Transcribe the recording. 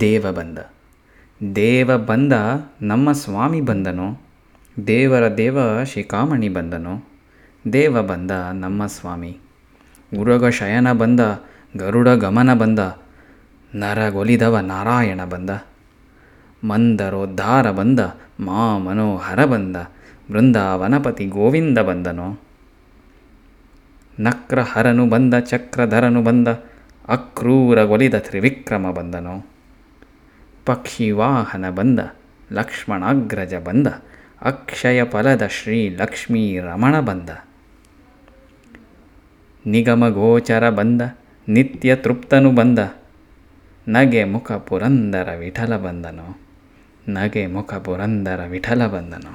ದೇವ ಬಂದ. ದೇವ ಬಂದ, ನಮ್ಮ ಸ್ವಾಮಿ ಬಂದನು. ದೇವರ ದೇವ ಶಿಖಾಮಣಿ ಬಂದನು. ದೇವ ಬಂದ, ನಮ್ಮ ಸ್ವಾಮಿ. ಗುರುಗ ಶಯನ ಬಂದ, ಗರುಡ ಗಮನ ಬಂದ, ನರಗೊಲಿದವ ನಾರಾಯಣ ಬಂದ. ಮಂದರೋದ್ಧಾರ ಬಂದ ಮಾ ಮನೋಹರ ಬಂದ, ಬೃಂದಾವನಪತಿ ಗೋವಿಂದ ಬಂದನು. ನಕ್ರಹರನು ಬಂದ, ಚಕ್ರಧರನು ಬಂದ, ಅಕ್ರೂರಗೊಲಿದ ತ್ರಿವಿಕ್ರಮ ಬಂದನು. ಪಕ್ಷಿವಾಹನ ಬಂದ ಲಕ್ಷ್ಮಣಾಗ್ರಜ ಬಂದ ಅಕ್ಷಯ ಫಲದ ಶ್ರೀ ಲಕ್ಷ್ಮೀ ರಮಣ ಬಂದ ನಿಗಮ ಗೋಚರ ಬಂದ ನಿತ್ಯ ತೃಪ್ತನು ಬಂದ ನಗೆ ಮುಖ ಪುರಂದರ ವಿಠಲ ಬಂದನು ನಗೆ ಮುಖ ಪುರಂದರ ವಿಠಲ ಬಂದನು